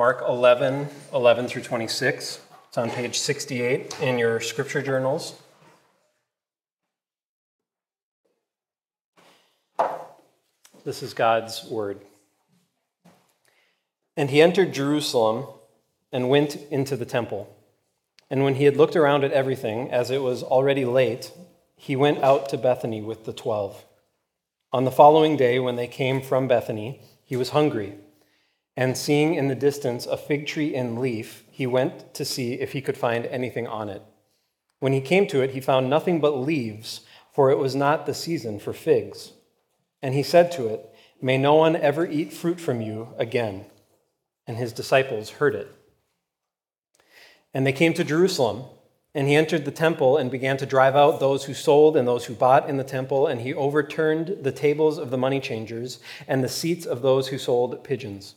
Mark 11, 11 through 26. It's on page 68 in your scripture journals. This is God's word. And he entered Jerusalem and went into the temple. And when he had looked around at everything, as it was already late, he went out to Bethany with the twelve. On the following day, when they came from Bethany, he was hungry. And seeing in the distance a fig tree in leaf, he went to see if he could find anything on it. When he came to it, he found nothing but leaves, for it was not the season for figs. And he said to it, May no one ever eat fruit from you again. And his disciples heard it. And they came to Jerusalem. And he entered the temple and began to drive out those who sold and those who bought in the temple. And he overturned the tables of the money changers and the seats of those who sold pigeons.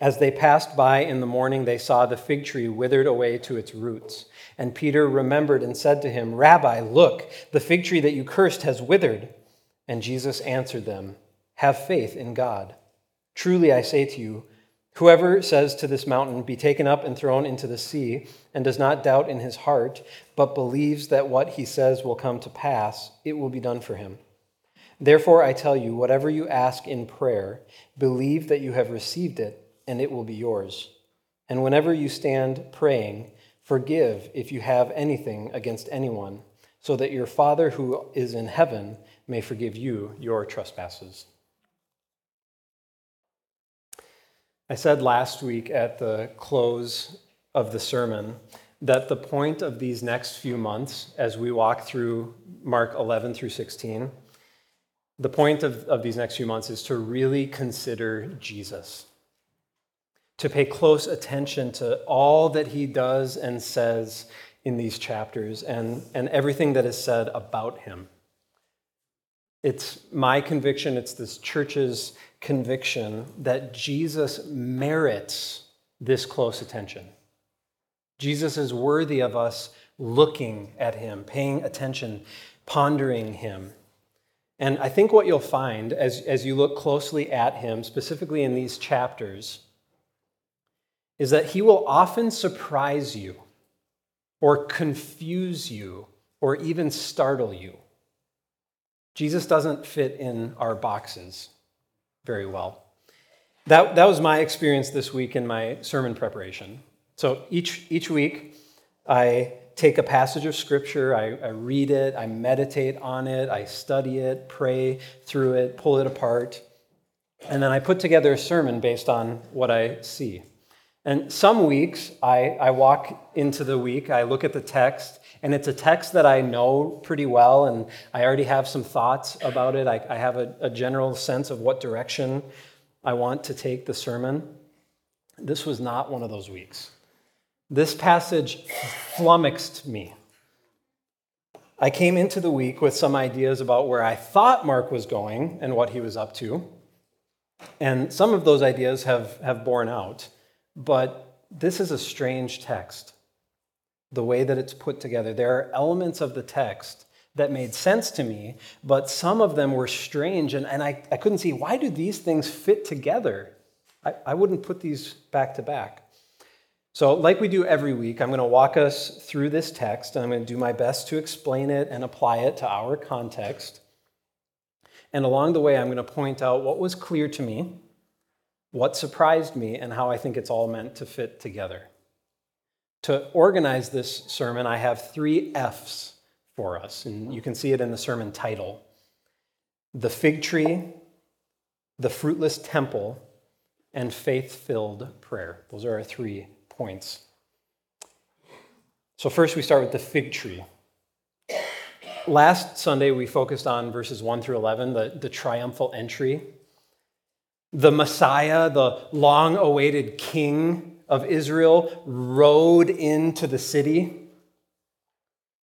As they passed by in the morning, they saw the fig tree withered away to its roots. And Peter remembered and said to him, Rabbi, look, the fig tree that you cursed has withered. And Jesus answered them, Have faith in God. Truly I say to you, Whoever says to this mountain, Be taken up and thrown into the sea, and does not doubt in his heart, but believes that what he says will come to pass, it will be done for him. Therefore, I tell you, whatever you ask in prayer, believe that you have received it, and it will be yours. And whenever you stand praying, forgive if you have anything against anyone, so that your Father who is in heaven may forgive you your trespasses. I said last week at the close of the sermon that the point of these next few months, as we walk through Mark 11 through 16, the point of, of these next few months is to really consider Jesus, to pay close attention to all that he does and says in these chapters and, and everything that is said about him. It's my conviction, it's this church's conviction that Jesus merits this close attention. Jesus is worthy of us looking at him, paying attention, pondering him. And I think what you'll find as, as you look closely at him, specifically in these chapters, is that he will often surprise you or confuse you or even startle you. Jesus doesn't fit in our boxes very well. That, that was my experience this week in my sermon preparation. So each, each week, I take a passage of scripture, I, I read it, I meditate on it, I study it, pray through it, pull it apart, and then I put together a sermon based on what I see. And some weeks, I, I walk into the week, I look at the text, and it's a text that I know pretty well, and I already have some thoughts about it. I, I have a, a general sense of what direction I want to take the sermon. This was not one of those weeks. This passage flummoxed me. I came into the week with some ideas about where I thought Mark was going and what he was up to. And some of those ideas have, have borne out. But this is a strange text the way that it's put together. There are elements of the text that made sense to me, but some of them were strange, and, and I, I couldn't see why do these things fit together? I, I wouldn't put these back to back. So, like we do every week, I'm going to walk us through this text, and I'm going to do my best to explain it and apply it to our context. And along the way, I'm going to point out what was clear to me, what surprised me, and how I think it's all meant to fit together. To organize this sermon, I have three F's for us, and you can see it in the sermon title the fig tree, the fruitless temple, and faith filled prayer. Those are our three points. So, first, we start with the fig tree. Last Sunday, we focused on verses 1 through 11, the, the triumphal entry. The Messiah, the long awaited king of Israel rode into the city.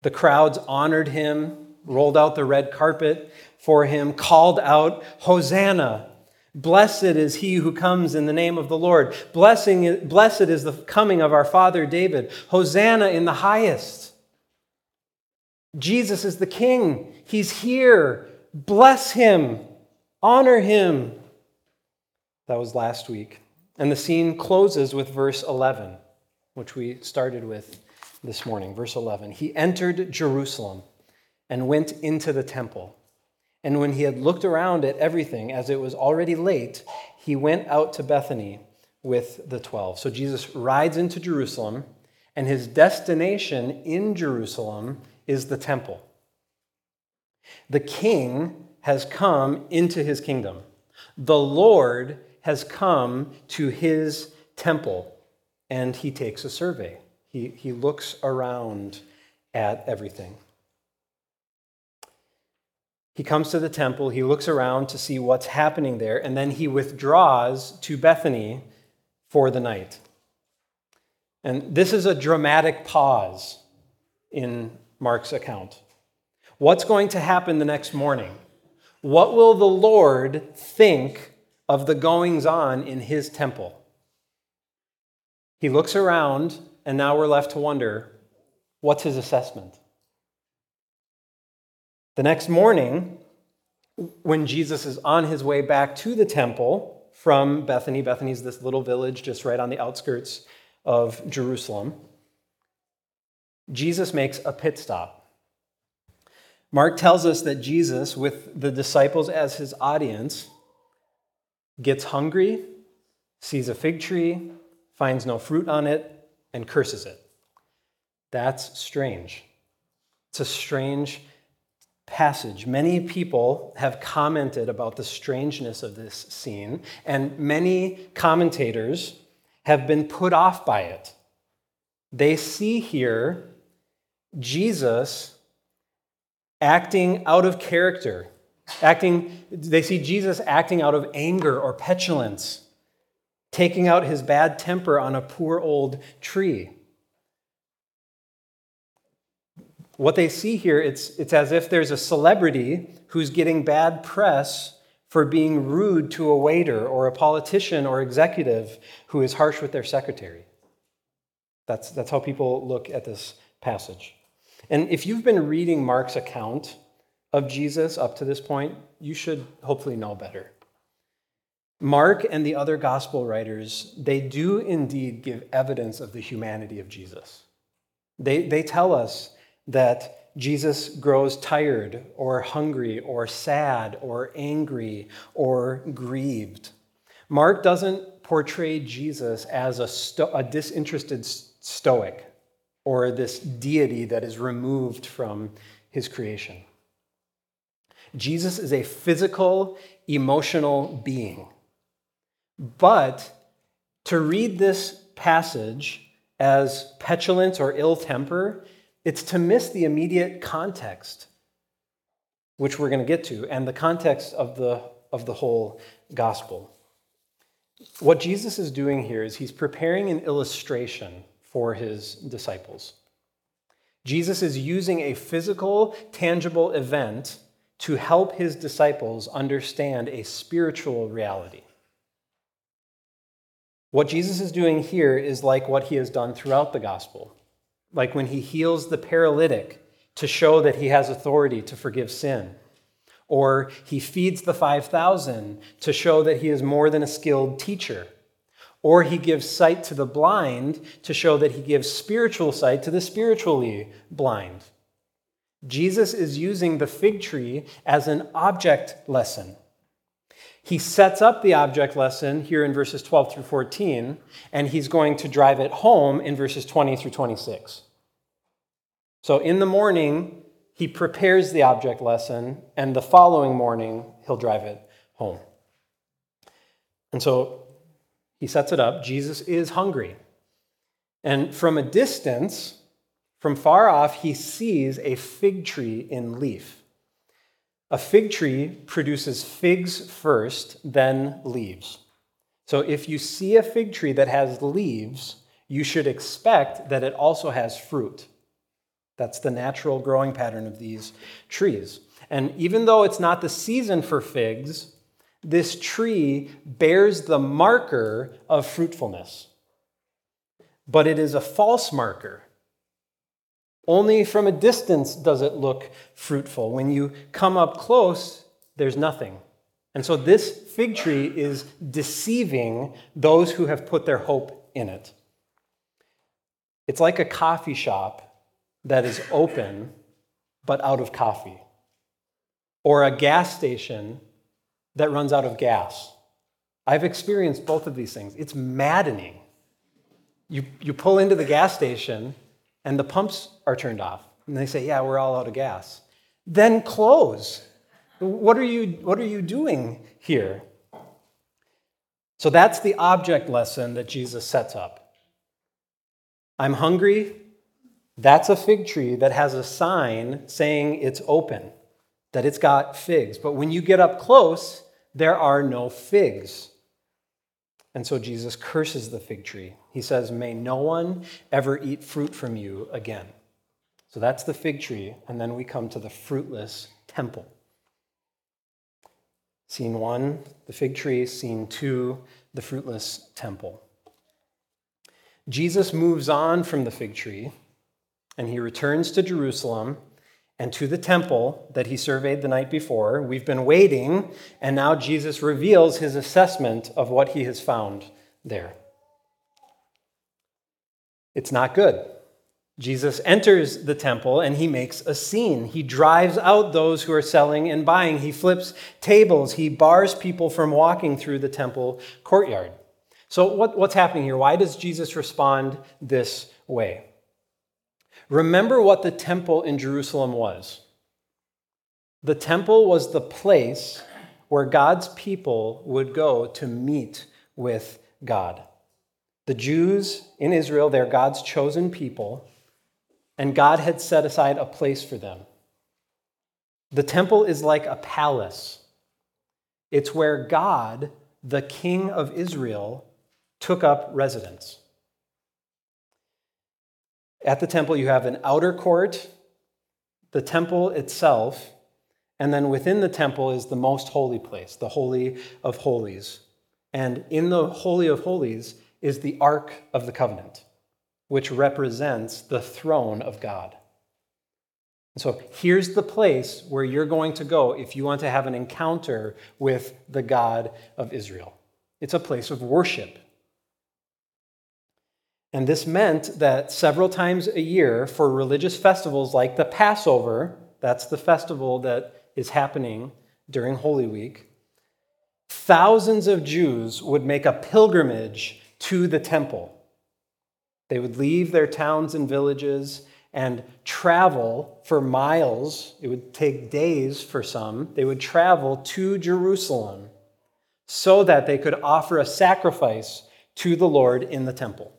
The crowds honored him, rolled out the red carpet for him, called out, Hosanna! Blessed is he who comes in the name of the Lord. Blessing, blessed is the coming of our father David. Hosanna in the highest. Jesus is the king. He's here. Bless him. Honor him. That was last week. And the scene closes with verse 11, which we started with this morning. Verse 11 He entered Jerusalem and went into the temple. And when he had looked around at everything, as it was already late, he went out to Bethany with the twelve. So Jesus rides into Jerusalem, and his destination in Jerusalem is the temple. The king has come into his kingdom, the Lord has come to his temple, and he takes a survey. He, he looks around at everything. He comes to the temple, he looks around to see what's happening there, and then he withdraws to Bethany for the night. And this is a dramatic pause in Mark's account. What's going to happen the next morning? What will the Lord think of the goings on in his temple? He looks around, and now we're left to wonder what's his assessment? The next morning, when Jesus is on his way back to the temple from Bethany, Bethany's this little village just right on the outskirts of Jerusalem, Jesus makes a pit stop. Mark tells us that Jesus, with the disciples as his audience, gets hungry, sees a fig tree, finds no fruit on it, and curses it. That's strange. It's a strange passage. Many people have commented about the strangeness of this scene, and many commentators have been put off by it. They see here Jesus acting out of character, acting they see Jesus acting out of anger or petulance, taking out his bad temper on a poor old tree. what they see here, it's, it's as if there's a celebrity who's getting bad press for being rude to a waiter or a politician or executive who is harsh with their secretary. That's, that's how people look at this passage. And if you've been reading Mark's account of Jesus up to this point, you should hopefully know better. Mark and the other gospel writers, they do indeed give evidence of the humanity of Jesus. They, they tell us that Jesus grows tired or hungry or sad or angry or grieved. Mark doesn't portray Jesus as a, sto- a disinterested stoic or this deity that is removed from his creation. Jesus is a physical, emotional being. But to read this passage as petulance or ill temper it's to miss the immediate context, which we're going to get to, and the context of the, of the whole gospel. What Jesus is doing here is he's preparing an illustration for his disciples. Jesus is using a physical, tangible event to help his disciples understand a spiritual reality. What Jesus is doing here is like what he has done throughout the gospel like when he heals the paralytic to show that he has authority to forgive sin. Or he feeds the 5,000 to show that he is more than a skilled teacher. Or he gives sight to the blind to show that he gives spiritual sight to the spiritually blind. Jesus is using the fig tree as an object lesson. He sets up the object lesson here in verses 12 through 14, and he's going to drive it home in verses 20 through 26. So in the morning, he prepares the object lesson, and the following morning, he'll drive it home. And so he sets it up. Jesus is hungry. And from a distance, from far off, he sees a fig tree in leaf. A fig tree produces figs first, then leaves. So if you see a fig tree that has leaves, you should expect that it also has fruit. That's the natural growing pattern of these trees. And even though it's not the season for figs, this tree bears the marker of fruitfulness. But it is a false marker. Only from a distance does it look fruitful. When you come up close, there's nothing. And so this fig tree is deceiving those who have put their hope in it. It's like a coffee shop that is open but out of coffee, or a gas station that runs out of gas. I've experienced both of these things. It's maddening. You, you pull into the gas station and the pumps are turned off, and they say, Yeah, we're all out of gas. Then close. What are you, what are you doing here? So that's the object lesson that Jesus sets up. I'm hungry. That's a fig tree that has a sign saying it's open, that it's got figs. But when you get up close, there are no figs. And so Jesus curses the fig tree. He says, May no one ever eat fruit from you again. So that's the fig tree. And then we come to the fruitless temple. Scene one, the fig tree. Scene two, the fruitless temple. Jesus moves on from the fig tree and he returns to Jerusalem and to the temple that he surveyed the night before. We've been waiting, and now Jesus reveals his assessment of what he has found there. It's not good. Jesus enters the temple and he makes a scene. He drives out those who are selling and buying. He flips tables. He bars people from walking through the temple courtyard. So, what, what's happening here? Why does Jesus respond this way? Remember what the temple in Jerusalem was. The temple was the place where God's people would go to meet with God. The Jews in Israel, they're God's chosen people, and God had set aside a place for them. The temple is like a palace, it's where God, the King of Israel, took up residence. At the temple, you have an outer court, the temple itself, and then within the temple is the most holy place, the Holy of Holies. And in the Holy of Holies is the Ark of the Covenant, which represents the throne of God. And so here's the place where you're going to go if you want to have an encounter with the God of Israel. It's a place of worship. And this meant that several times a year for religious festivals like the Passover, that's the festival that is happening during Holy Week, thousands of Jews would make a pilgrimage to the temple. They would leave their towns and villages and travel for miles. It would take days for some. They would travel to Jerusalem so that they could offer a sacrifice to the Lord in the temple.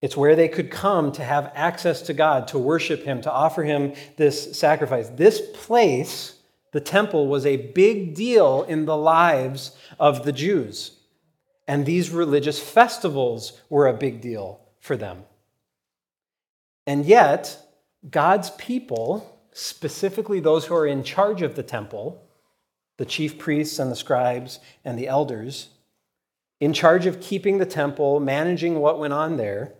It's where they could come to have access to God, to worship Him, to offer Him this sacrifice. This place, the temple, was a big deal in the lives of the Jews. And these religious festivals were a big deal for them. And yet, God's people, specifically those who are in charge of the temple, the chief priests and the scribes and the elders, in charge of keeping the temple, managing what went on there,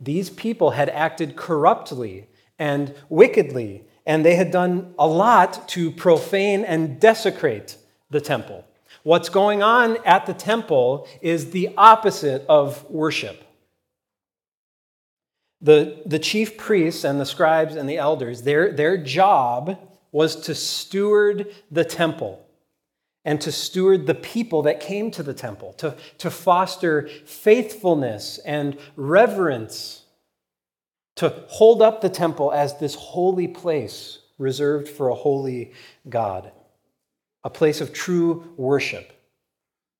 these people had acted corruptly and wickedly, and they had done a lot to profane and desecrate the temple. What's going on at the temple is the opposite of worship. The, the chief priests and the scribes and the elders, their, their job was to steward the temple and to steward the people that came to the temple, to, to foster faithfulness and reverence, to hold up the temple as this holy place reserved for a holy God, a place of true worship.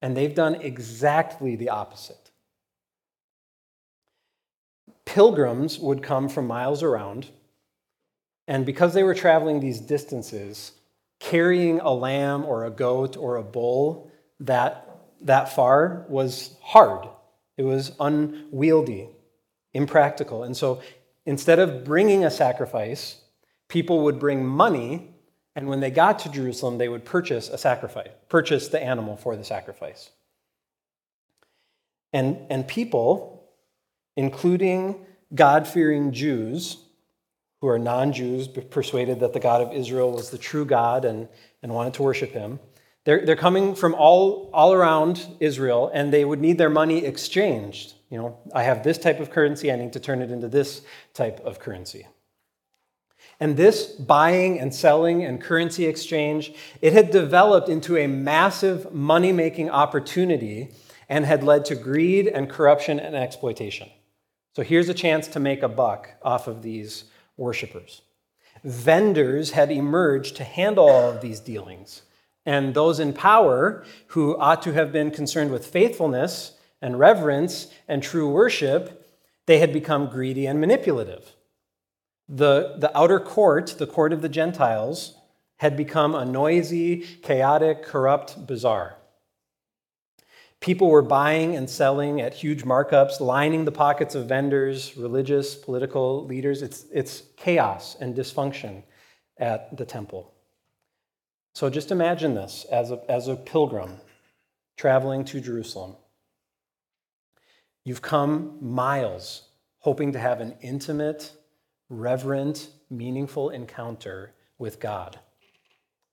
And they've done exactly the opposite. Pilgrims would come from miles around, and because they were traveling these distances, carrying a lamb or a goat or a bull that, that far was hard. It was unwieldy. impractical. And so instead of bringing a sacrifice, people would bring money, and when they got to Jerusalem, they would purchase a sacrifice, purchase the animal for the sacrifice. And, and people, including God fearing Jews, who are non Jews, persuaded that the God of Israel was the true God and, and wanted to worship him, they're, they're coming from all, all around Israel and they would need their money exchanged. You know, I have this type of currency, I need to turn it into this type of currency. And this buying and selling and currency exchange, it had developed into a massive money making opportunity and had led to greed and corruption and exploitation. So here's a chance to make a buck off of these worshipers. Vendors had emerged to handle all of these dealings. And those in power, who ought to have been concerned with faithfulness and reverence and true worship, they had become greedy and manipulative. The, the outer court, the court of the Gentiles, had become a noisy, chaotic, corrupt bazaar. People were buying and selling at huge markups, lining the pockets of vendors, religious, political leaders. It's, it's chaos and dysfunction at the temple. So just imagine this as a, as a pilgrim traveling to Jerusalem. You've come miles hoping to have an intimate, reverent, meaningful encounter with God.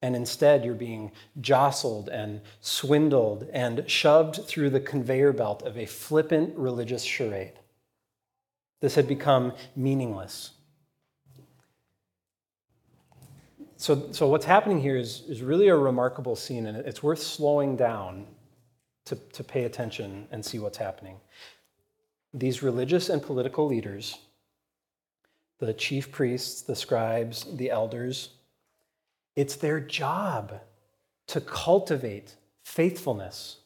And instead, you're being jostled and swindled and shoved through the conveyor belt of a flippant religious charade. This had become meaningless. So, so what's happening here is, is really a remarkable scene, and it's worth slowing down to, to pay attention and see what's happening. These religious and political leaders, the chief priests, the scribes, the elders, it's their job to cultivate faithfulness,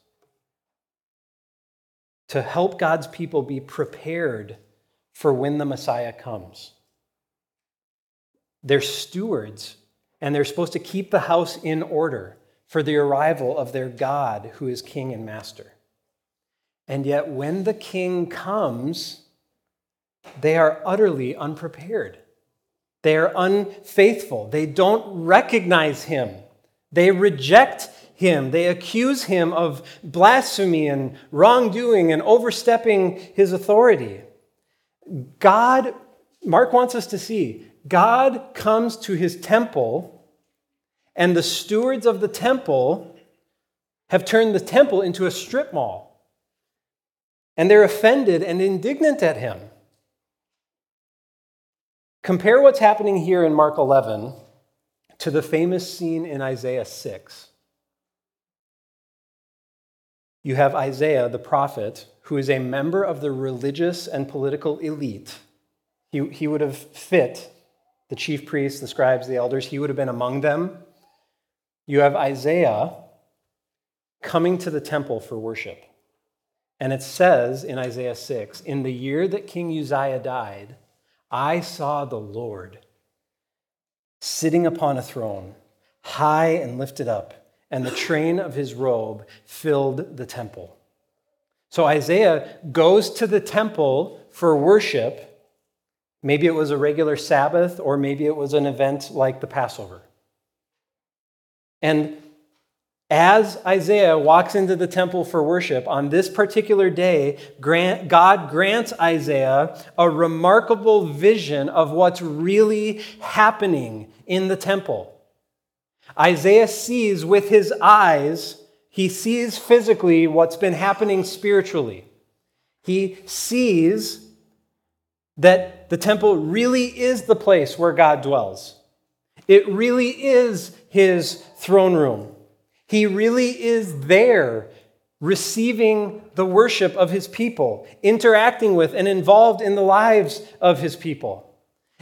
to help God's people be prepared for when the Messiah comes. They're stewards and they're supposed to keep the house in order for the arrival of their God, who is king and master. And yet, when the king comes, they are utterly unprepared. They are unfaithful. They don't recognize him. They reject him. They accuse him of blasphemy and wrongdoing and overstepping his authority. God, Mark wants us to see, God comes to his temple, and the stewards of the temple have turned the temple into a strip mall. And they're offended and indignant at him. Compare what's happening here in Mark 11 to the famous scene in Isaiah 6. You have Isaiah, the prophet, who is a member of the religious and political elite. He, he would have fit the chief priests, the scribes, the elders, he would have been among them. You have Isaiah coming to the temple for worship. And it says in Isaiah 6 In the year that King Uzziah died, I saw the Lord sitting upon a throne, high and lifted up, and the train of his robe filled the temple. So Isaiah goes to the temple for worship Maybe it was a regular Sabbath, or maybe it was an event like the Passover. And as Isaiah walks into the temple for worship on this particular day, God grants Isaiah a remarkable vision of what's really happening in the temple. Isaiah sees with his eyes, he sees physically what's been happening spiritually. He sees that the temple really is the place where God dwells. It really is his throne room. He really is there receiving the worship of his people, interacting with and involved in the lives of his people.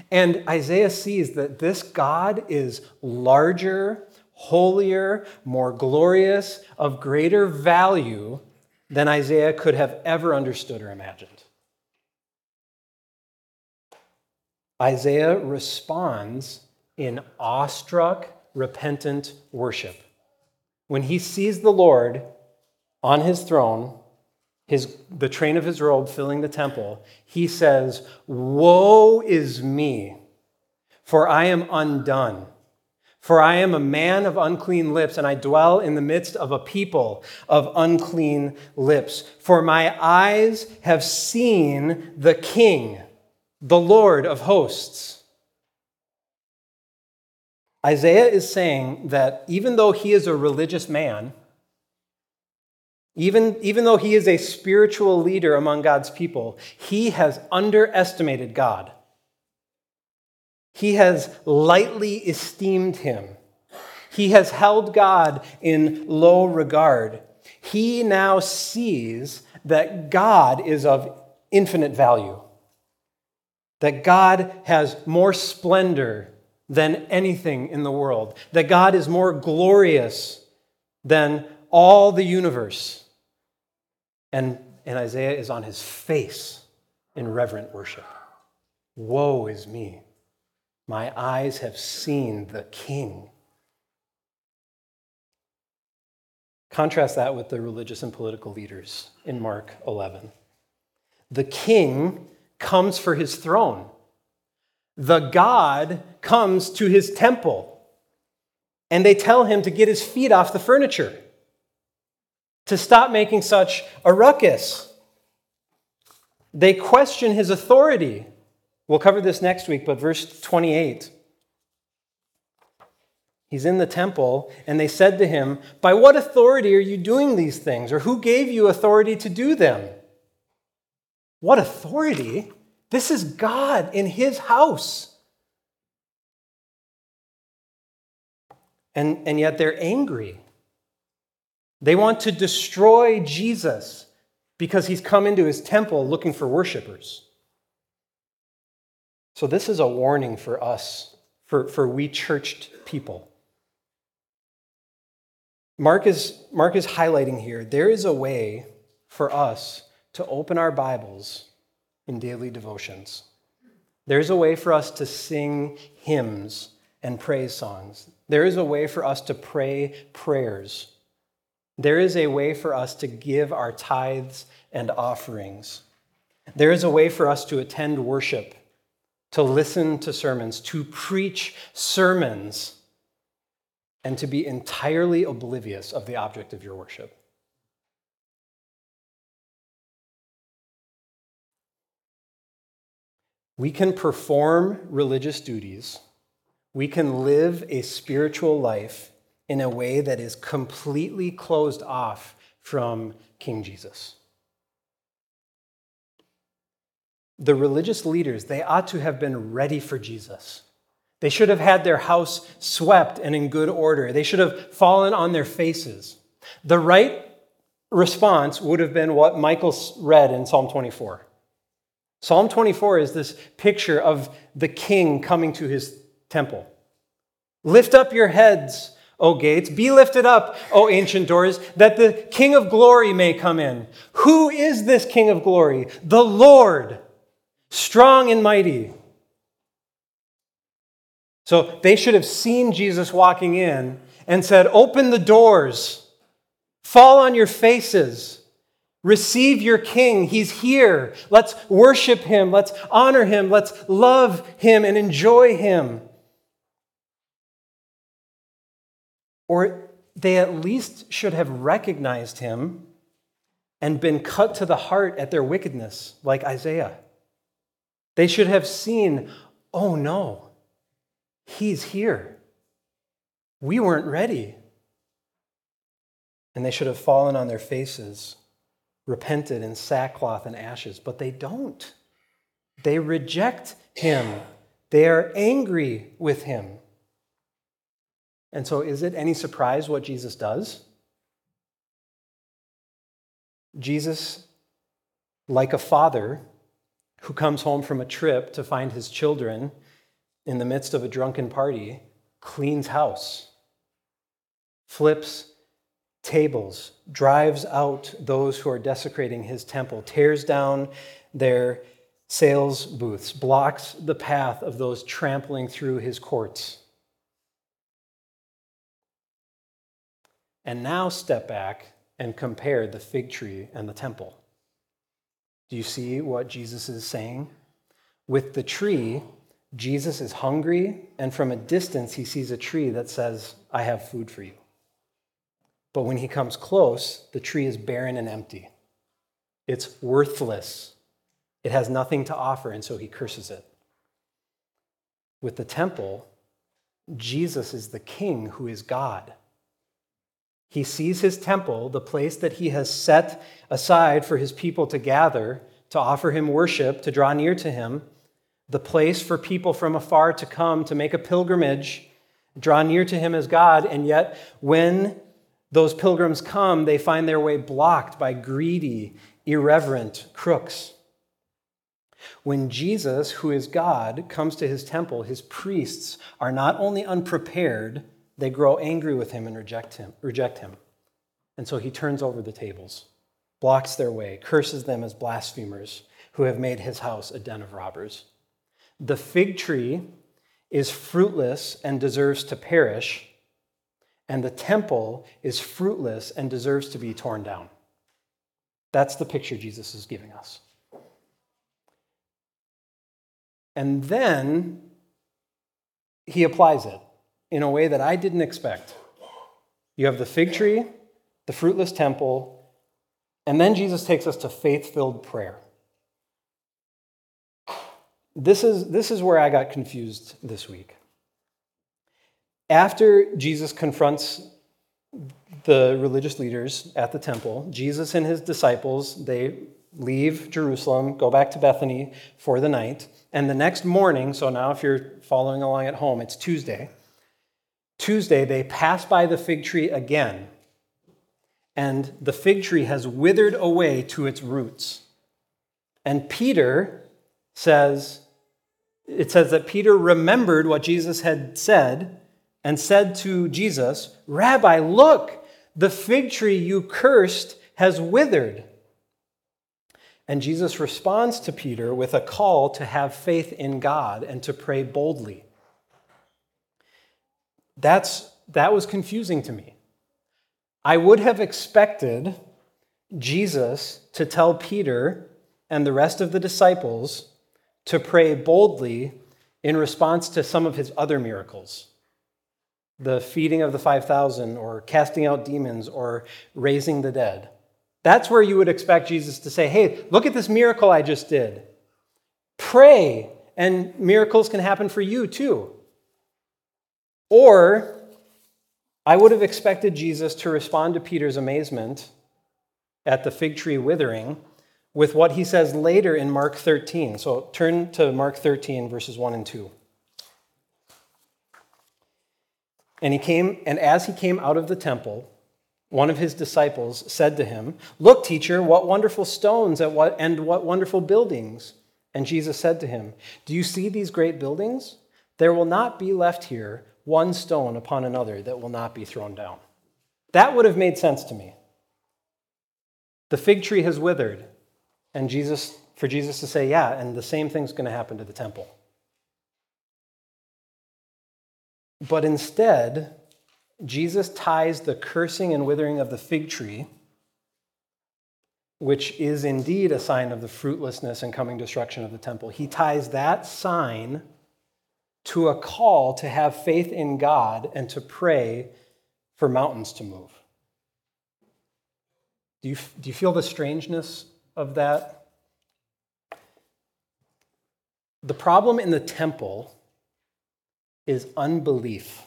And Isaiah sees that this God is larger, holier, more glorious, of greater value than Isaiah could have ever understood or imagined. Isaiah responds in awestruck, repentant worship. When he sees the Lord on his throne his, the train of his robe filling the temple, he says, Woe is me, for I am undone. For I am a man of unclean lips, and I dwell in the midst of a people of unclean lips. For my eyes have seen the King, the Lord of hosts. Isaiah is saying that even though he is a religious man, even, even though he is a spiritual leader among God's people, he has underestimated God. He has lightly esteemed him. He has held God in low regard. He now sees that God is of infinite value, that God has more splendor than anything in the world, that God is more glorious than all the universe. And, and Isaiah is on his face in reverent worship. Woe is me. My eyes have seen the King. Contrast that with the religious and political leaders in Mark 11. The king comes for his throne. The God comes to his temple. And they tell him to get his feet off the furniture, to stop making such a ruckus. They question his authority. We'll cover this next week, but verse 28. He's in the temple, and they said to him, By what authority are you doing these things? Or who gave you authority to do them? What authority? This is God in his house. And, and yet they're angry. They want to destroy Jesus because he's come into his temple looking for worshipers. So, this is a warning for us, for, for we churched people. Mark is, Mark is highlighting here there is a way for us to open our Bibles in daily devotions. There's a way for us to sing hymns and praise songs. There is a way for us to pray prayers. There is a way for us to give our tithes and offerings. There is a way for us to attend worship to listen to sermons, to preach sermons, and to be entirely oblivious of the object of your worship. We can perform religious duties. We can live a spiritual life in a way that is completely closed off from King Jesus. the religious leaders, they ought to have been ready for Jesus. They should have had their house swept and in good order. They should have fallen on their faces. The right response would have been what Michael read in Psalm 24. Psalm 24 is this picture of the king coming to his temple. Lift up your heads, O gates. Be lifted up, O ancient doors, that the king of glory may come in. Who is this king of glory? The Lord strong and mighty. So they should have seen Jesus walking in and said, Open the doors, fall on your faces, receive your king. He's here. Let's worship him, let's honor him, let's love him and enjoy him. Or they at least should have recognized him and been cut to the heart at their wickedness, like Isaiah. They should have seen, oh no, he's here. We weren't ready. And they should have fallen on their faces, repented in sackcloth and ashes, but they don't. They reject him, they are angry with him. And so, is it any surprise what Jesus does? Jesus, like a father, who comes home from a trip to find his children in the midst of a drunken party, cleans house, flips tables, drives out those who are desecrating his temple, tears down their sales booths, blocks the path of those trampling through his courts. And now step back and compare the fig tree and the temple. Do you see what Jesus is saying? With the tree, Jesus is hungry, and from a distance, he sees a tree that says, I have food for you. But when he comes close, the tree is barren and empty. It's worthless. It has nothing to offer, and so he curses it. With the temple, Jesus is the king who is God. He sees his temple, the place that he has set aside for his people to gather, to offer him worship, to draw near to him, the place for people from afar to come to make a pilgrimage, draw near to him as God. And yet, when those pilgrims come, they find their way blocked by greedy, irreverent crooks. When Jesus, who is God, comes to his temple, his priests are not only unprepared, they grow angry with him and reject him, reject him. And so he turns over the tables, blocks their way, curses them as blasphemers who have made his house a den of robbers. The fig tree is fruitless and deserves to perish, and the temple is fruitless and deserves to be torn down. That's the picture Jesus is giving us. And then he applies it in a way that I didn't expect. You have the fig tree, the fruitless temple, and then Jesus takes us to faith filled prayer. This is, this is where I got confused this week. After Jesus confronts the religious leaders at the temple, Jesus and his disciples, they leave Jerusalem, go back to Bethany for the night, and the next morning, so now if you're following along at home, it's Tuesday. Tuesday, they pass by the fig tree again, and the fig tree has withered away to its roots. And Peter says, it says that Peter remembered what Jesus had said and said to Jesus, Rabbi, look, the fig tree you cursed has withered. And Jesus responds to Peter with a call to have faith in God and to pray boldly. That's, that was confusing to me. I would have expected Jesus to tell Peter and the rest of the disciples to pray boldly in response to some of his other miracles the feeding of the 5,000, or casting out demons, or raising the dead. That's where you would expect Jesus to say, Hey, look at this miracle I just did. Pray, and miracles can happen for you too. Or I would have expected Jesus to respond to Peter's amazement at the fig tree withering with what he says later in Mark 13. So turn to Mark 13, verses 1 and 2. And he came, and as he came out of the temple, one of his disciples said to him, Look, teacher, what wonderful stones and what wonderful buildings. And Jesus said to him, Do you see these great buildings? There will not be left here one stone upon another that will not be thrown down. That would have made sense to me. The fig tree has withered, and Jesus, for Jesus to say, Yeah, and the same thing's going to happen to the temple. But instead, Jesus ties the cursing and withering of the fig tree, which is indeed a sign of the fruitlessness and coming destruction of the temple, he ties that sign to a call to have faith in God and to pray for mountains to move. Do you, do you feel the strangeness of that? The problem in the temple is unbelief.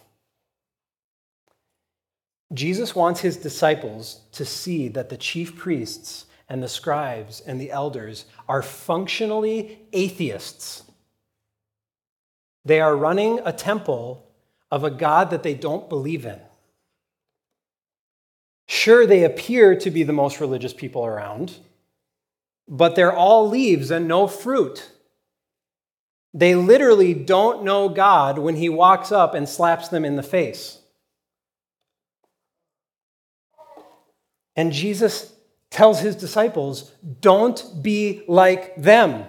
Jesus wants his disciples to see that the chief priests and the scribes and the elders are functionally atheists. They are running a temple of a God that they don't believe in. Sure, they appear to be the most religious people around, but they're all leaves and no fruit. They literally don't know God when He walks up and slaps them in the face. And Jesus tells His disciples, don't be like them.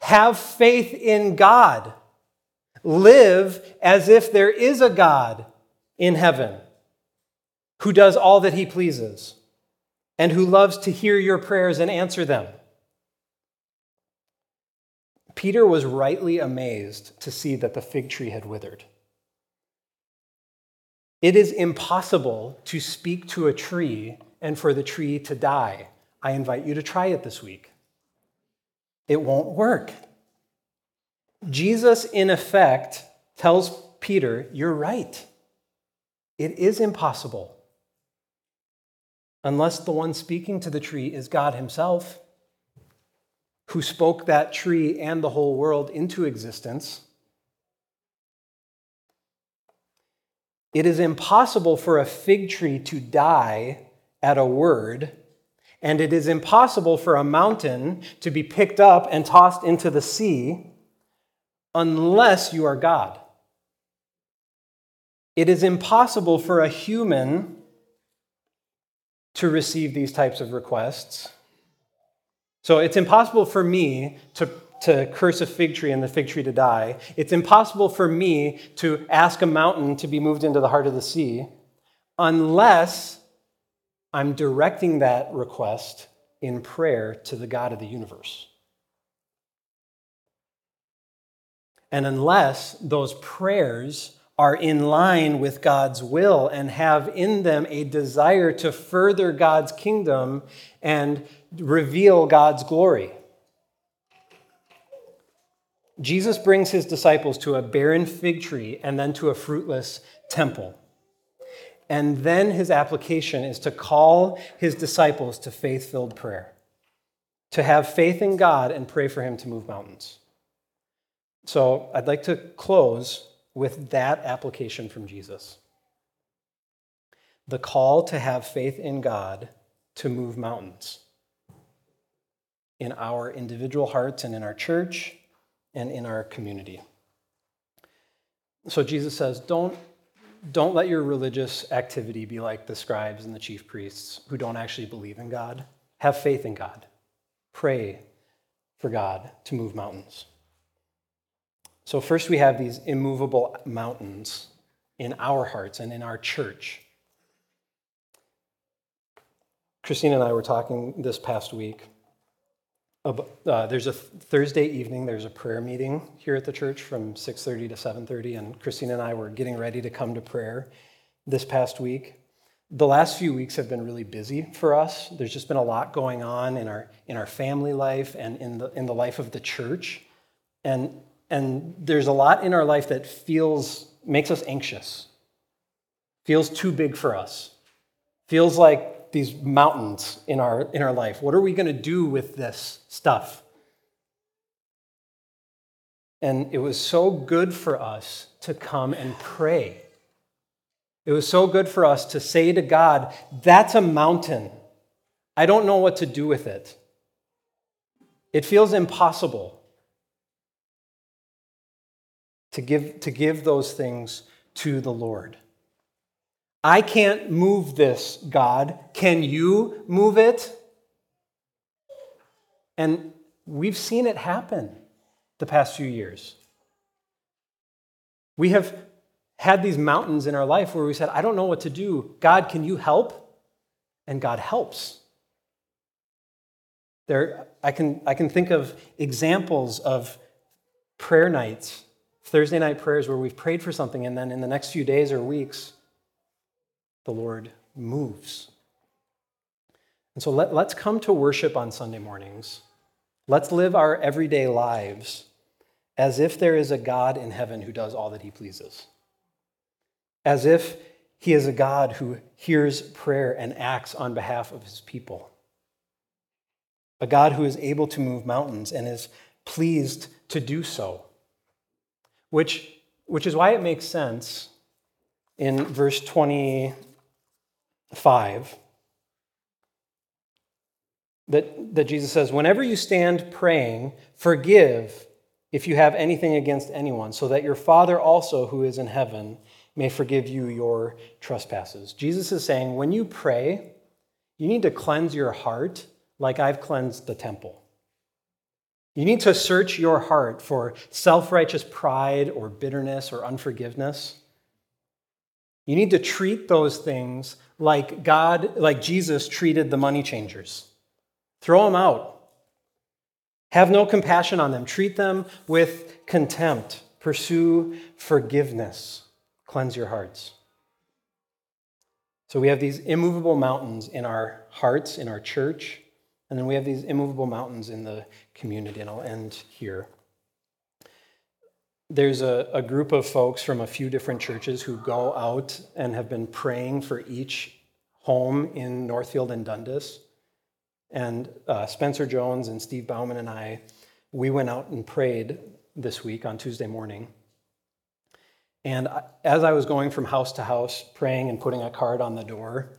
Have faith in God. Live as if there is a God in heaven who does all that He pleases and who loves to hear your prayers and answer them. Peter was rightly amazed to see that the fig tree had withered. It is impossible to speak to a tree and for the tree to die. I invite you to try it this week. It won't work. Jesus, in effect, tells Peter, You're right. It is impossible unless the one speaking to the tree is God Himself, who spoke that tree and the whole world into existence. It is impossible for a fig tree to die at a word, and it is impossible for a mountain to be picked up and tossed into the sea unless you are God. It is impossible for a human to receive these types of requests. So it's impossible for me to, to curse a fig tree and the fig tree to die. It's impossible for me to ask a mountain to be moved into the heart of the sea unless I'm directing that request in prayer to the God of the universe. And unless those prayers are in line with God's will and have in them a desire to further God's kingdom and reveal God's glory. Jesus brings his disciples to a barren fig tree and then to a fruitless temple. And then his application is to call his disciples to faith filled prayer, to have faith in God and pray for him to move mountains. So I'd like to close with that application from Jesus the call to have faith in God to move mountains in our individual hearts and in our church and in our community. So Jesus says, don't, don't let your religious activity be like the scribes and the chief priests who don't actually believe in God. Have faith in God. Pray for God to move mountains. So, first, we have these immovable mountains in our hearts and in our church. Christine and I were talking this past week. Uh, there's a Thursday evening. There's a prayer meeting here at the church from 6:30 to 7:30, and Christine and I were getting ready to come to prayer this past week. The last few weeks have been really busy for us. There's just been a lot going on in our in our family life and in the in the life of the church, and and there's a lot in our life that feels makes us anxious feels too big for us feels like these mountains in our in our life? What are we going to do with this stuff? And it was so good for us to come and pray. It was so good for us to say to god that's a mountain. I don't know what to do with it. It feels impossible to give, to give those things to the Lord. I can't move this, God. Can you move it? And we've seen it happen the past few years. We have had these mountains in our life where we said, I don't know what to do. God, can you help? And God helps. There, I, can, I can think of examples of prayer nights Thursday night prayers where we've prayed for something, and then in the next few days or weeks, the Lord moves. And so let, let's come to worship on Sunday mornings. Let's live our everyday lives as if there is a God in heaven who does all that he pleases. As if he is a God who hears prayer and acts on behalf of his people. A God who is able to move mountains and is pleased to do so which, which is why it makes sense in verse 25 that, that Jesus says, Whenever you stand praying, forgive if you have anything against anyone, so that your Father also, who is in heaven, may forgive you your trespasses. Jesus is saying, when you pray, you need to cleanse your heart like I've cleansed the temple. You need to search your heart for self righteous pride or bitterness or unforgiveness. You need to treat those things like God, like Jesus treated the money changers. Throw them out. Have no compassion on them. Treat them with contempt. Pursue forgiveness. Cleanse your hearts. So we have these immovable mountains in our hearts, in our church, and then we have these immovable mountains in the community, and I'll end here. There's a, a group of folks from a few different churches who go out and have been praying for each home in Northfield and Dundas. And uh, Spencer Jones and Steve Bauman and I, we went out and prayed this week on Tuesday morning. And as I was going from house to house, praying and putting a card on the door,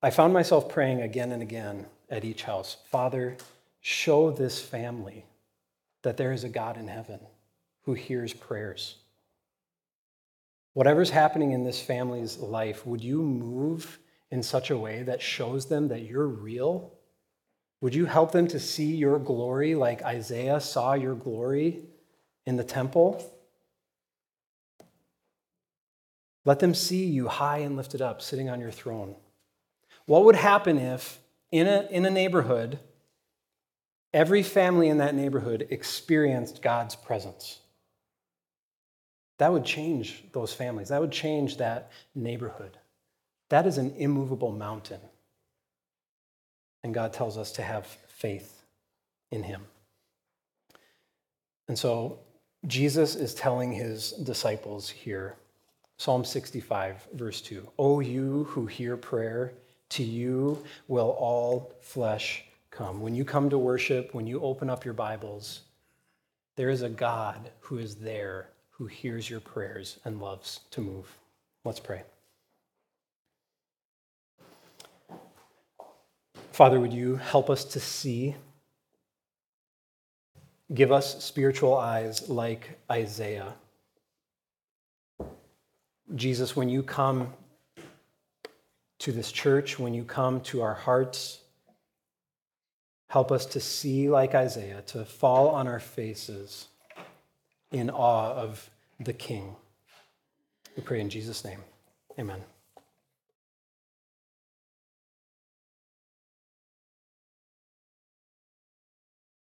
I found myself praying again and again at each house Father, show this family that there is a God in heaven who hears prayers. Whatever's happening in this family's life, would you move in such a way that shows them that you're real? Would you help them to see your glory like Isaiah saw your glory in the temple? Let them see you high and lifted up, sitting on your throne. What would happen if, in a, in a neighborhood, every family in that neighborhood experienced God's presence? That would change those families. That would change that neighborhood. That is an immovable mountain. And God tells us to have faith in Him. And so Jesus is telling his disciples here Psalm 65, verse 2. O you who hear prayer, to you will all flesh come. When you come to worship, when you open up your Bibles, there is a God who is there, who hears your prayers and loves to move. Let's pray. Father, would you help us to see? Give us spiritual eyes like Isaiah Jesus, when you come to this church, when you come to our hearts, help us to see like Isaiah, to fall on our faces in awe of the King. We pray in Jesus' name. Amen.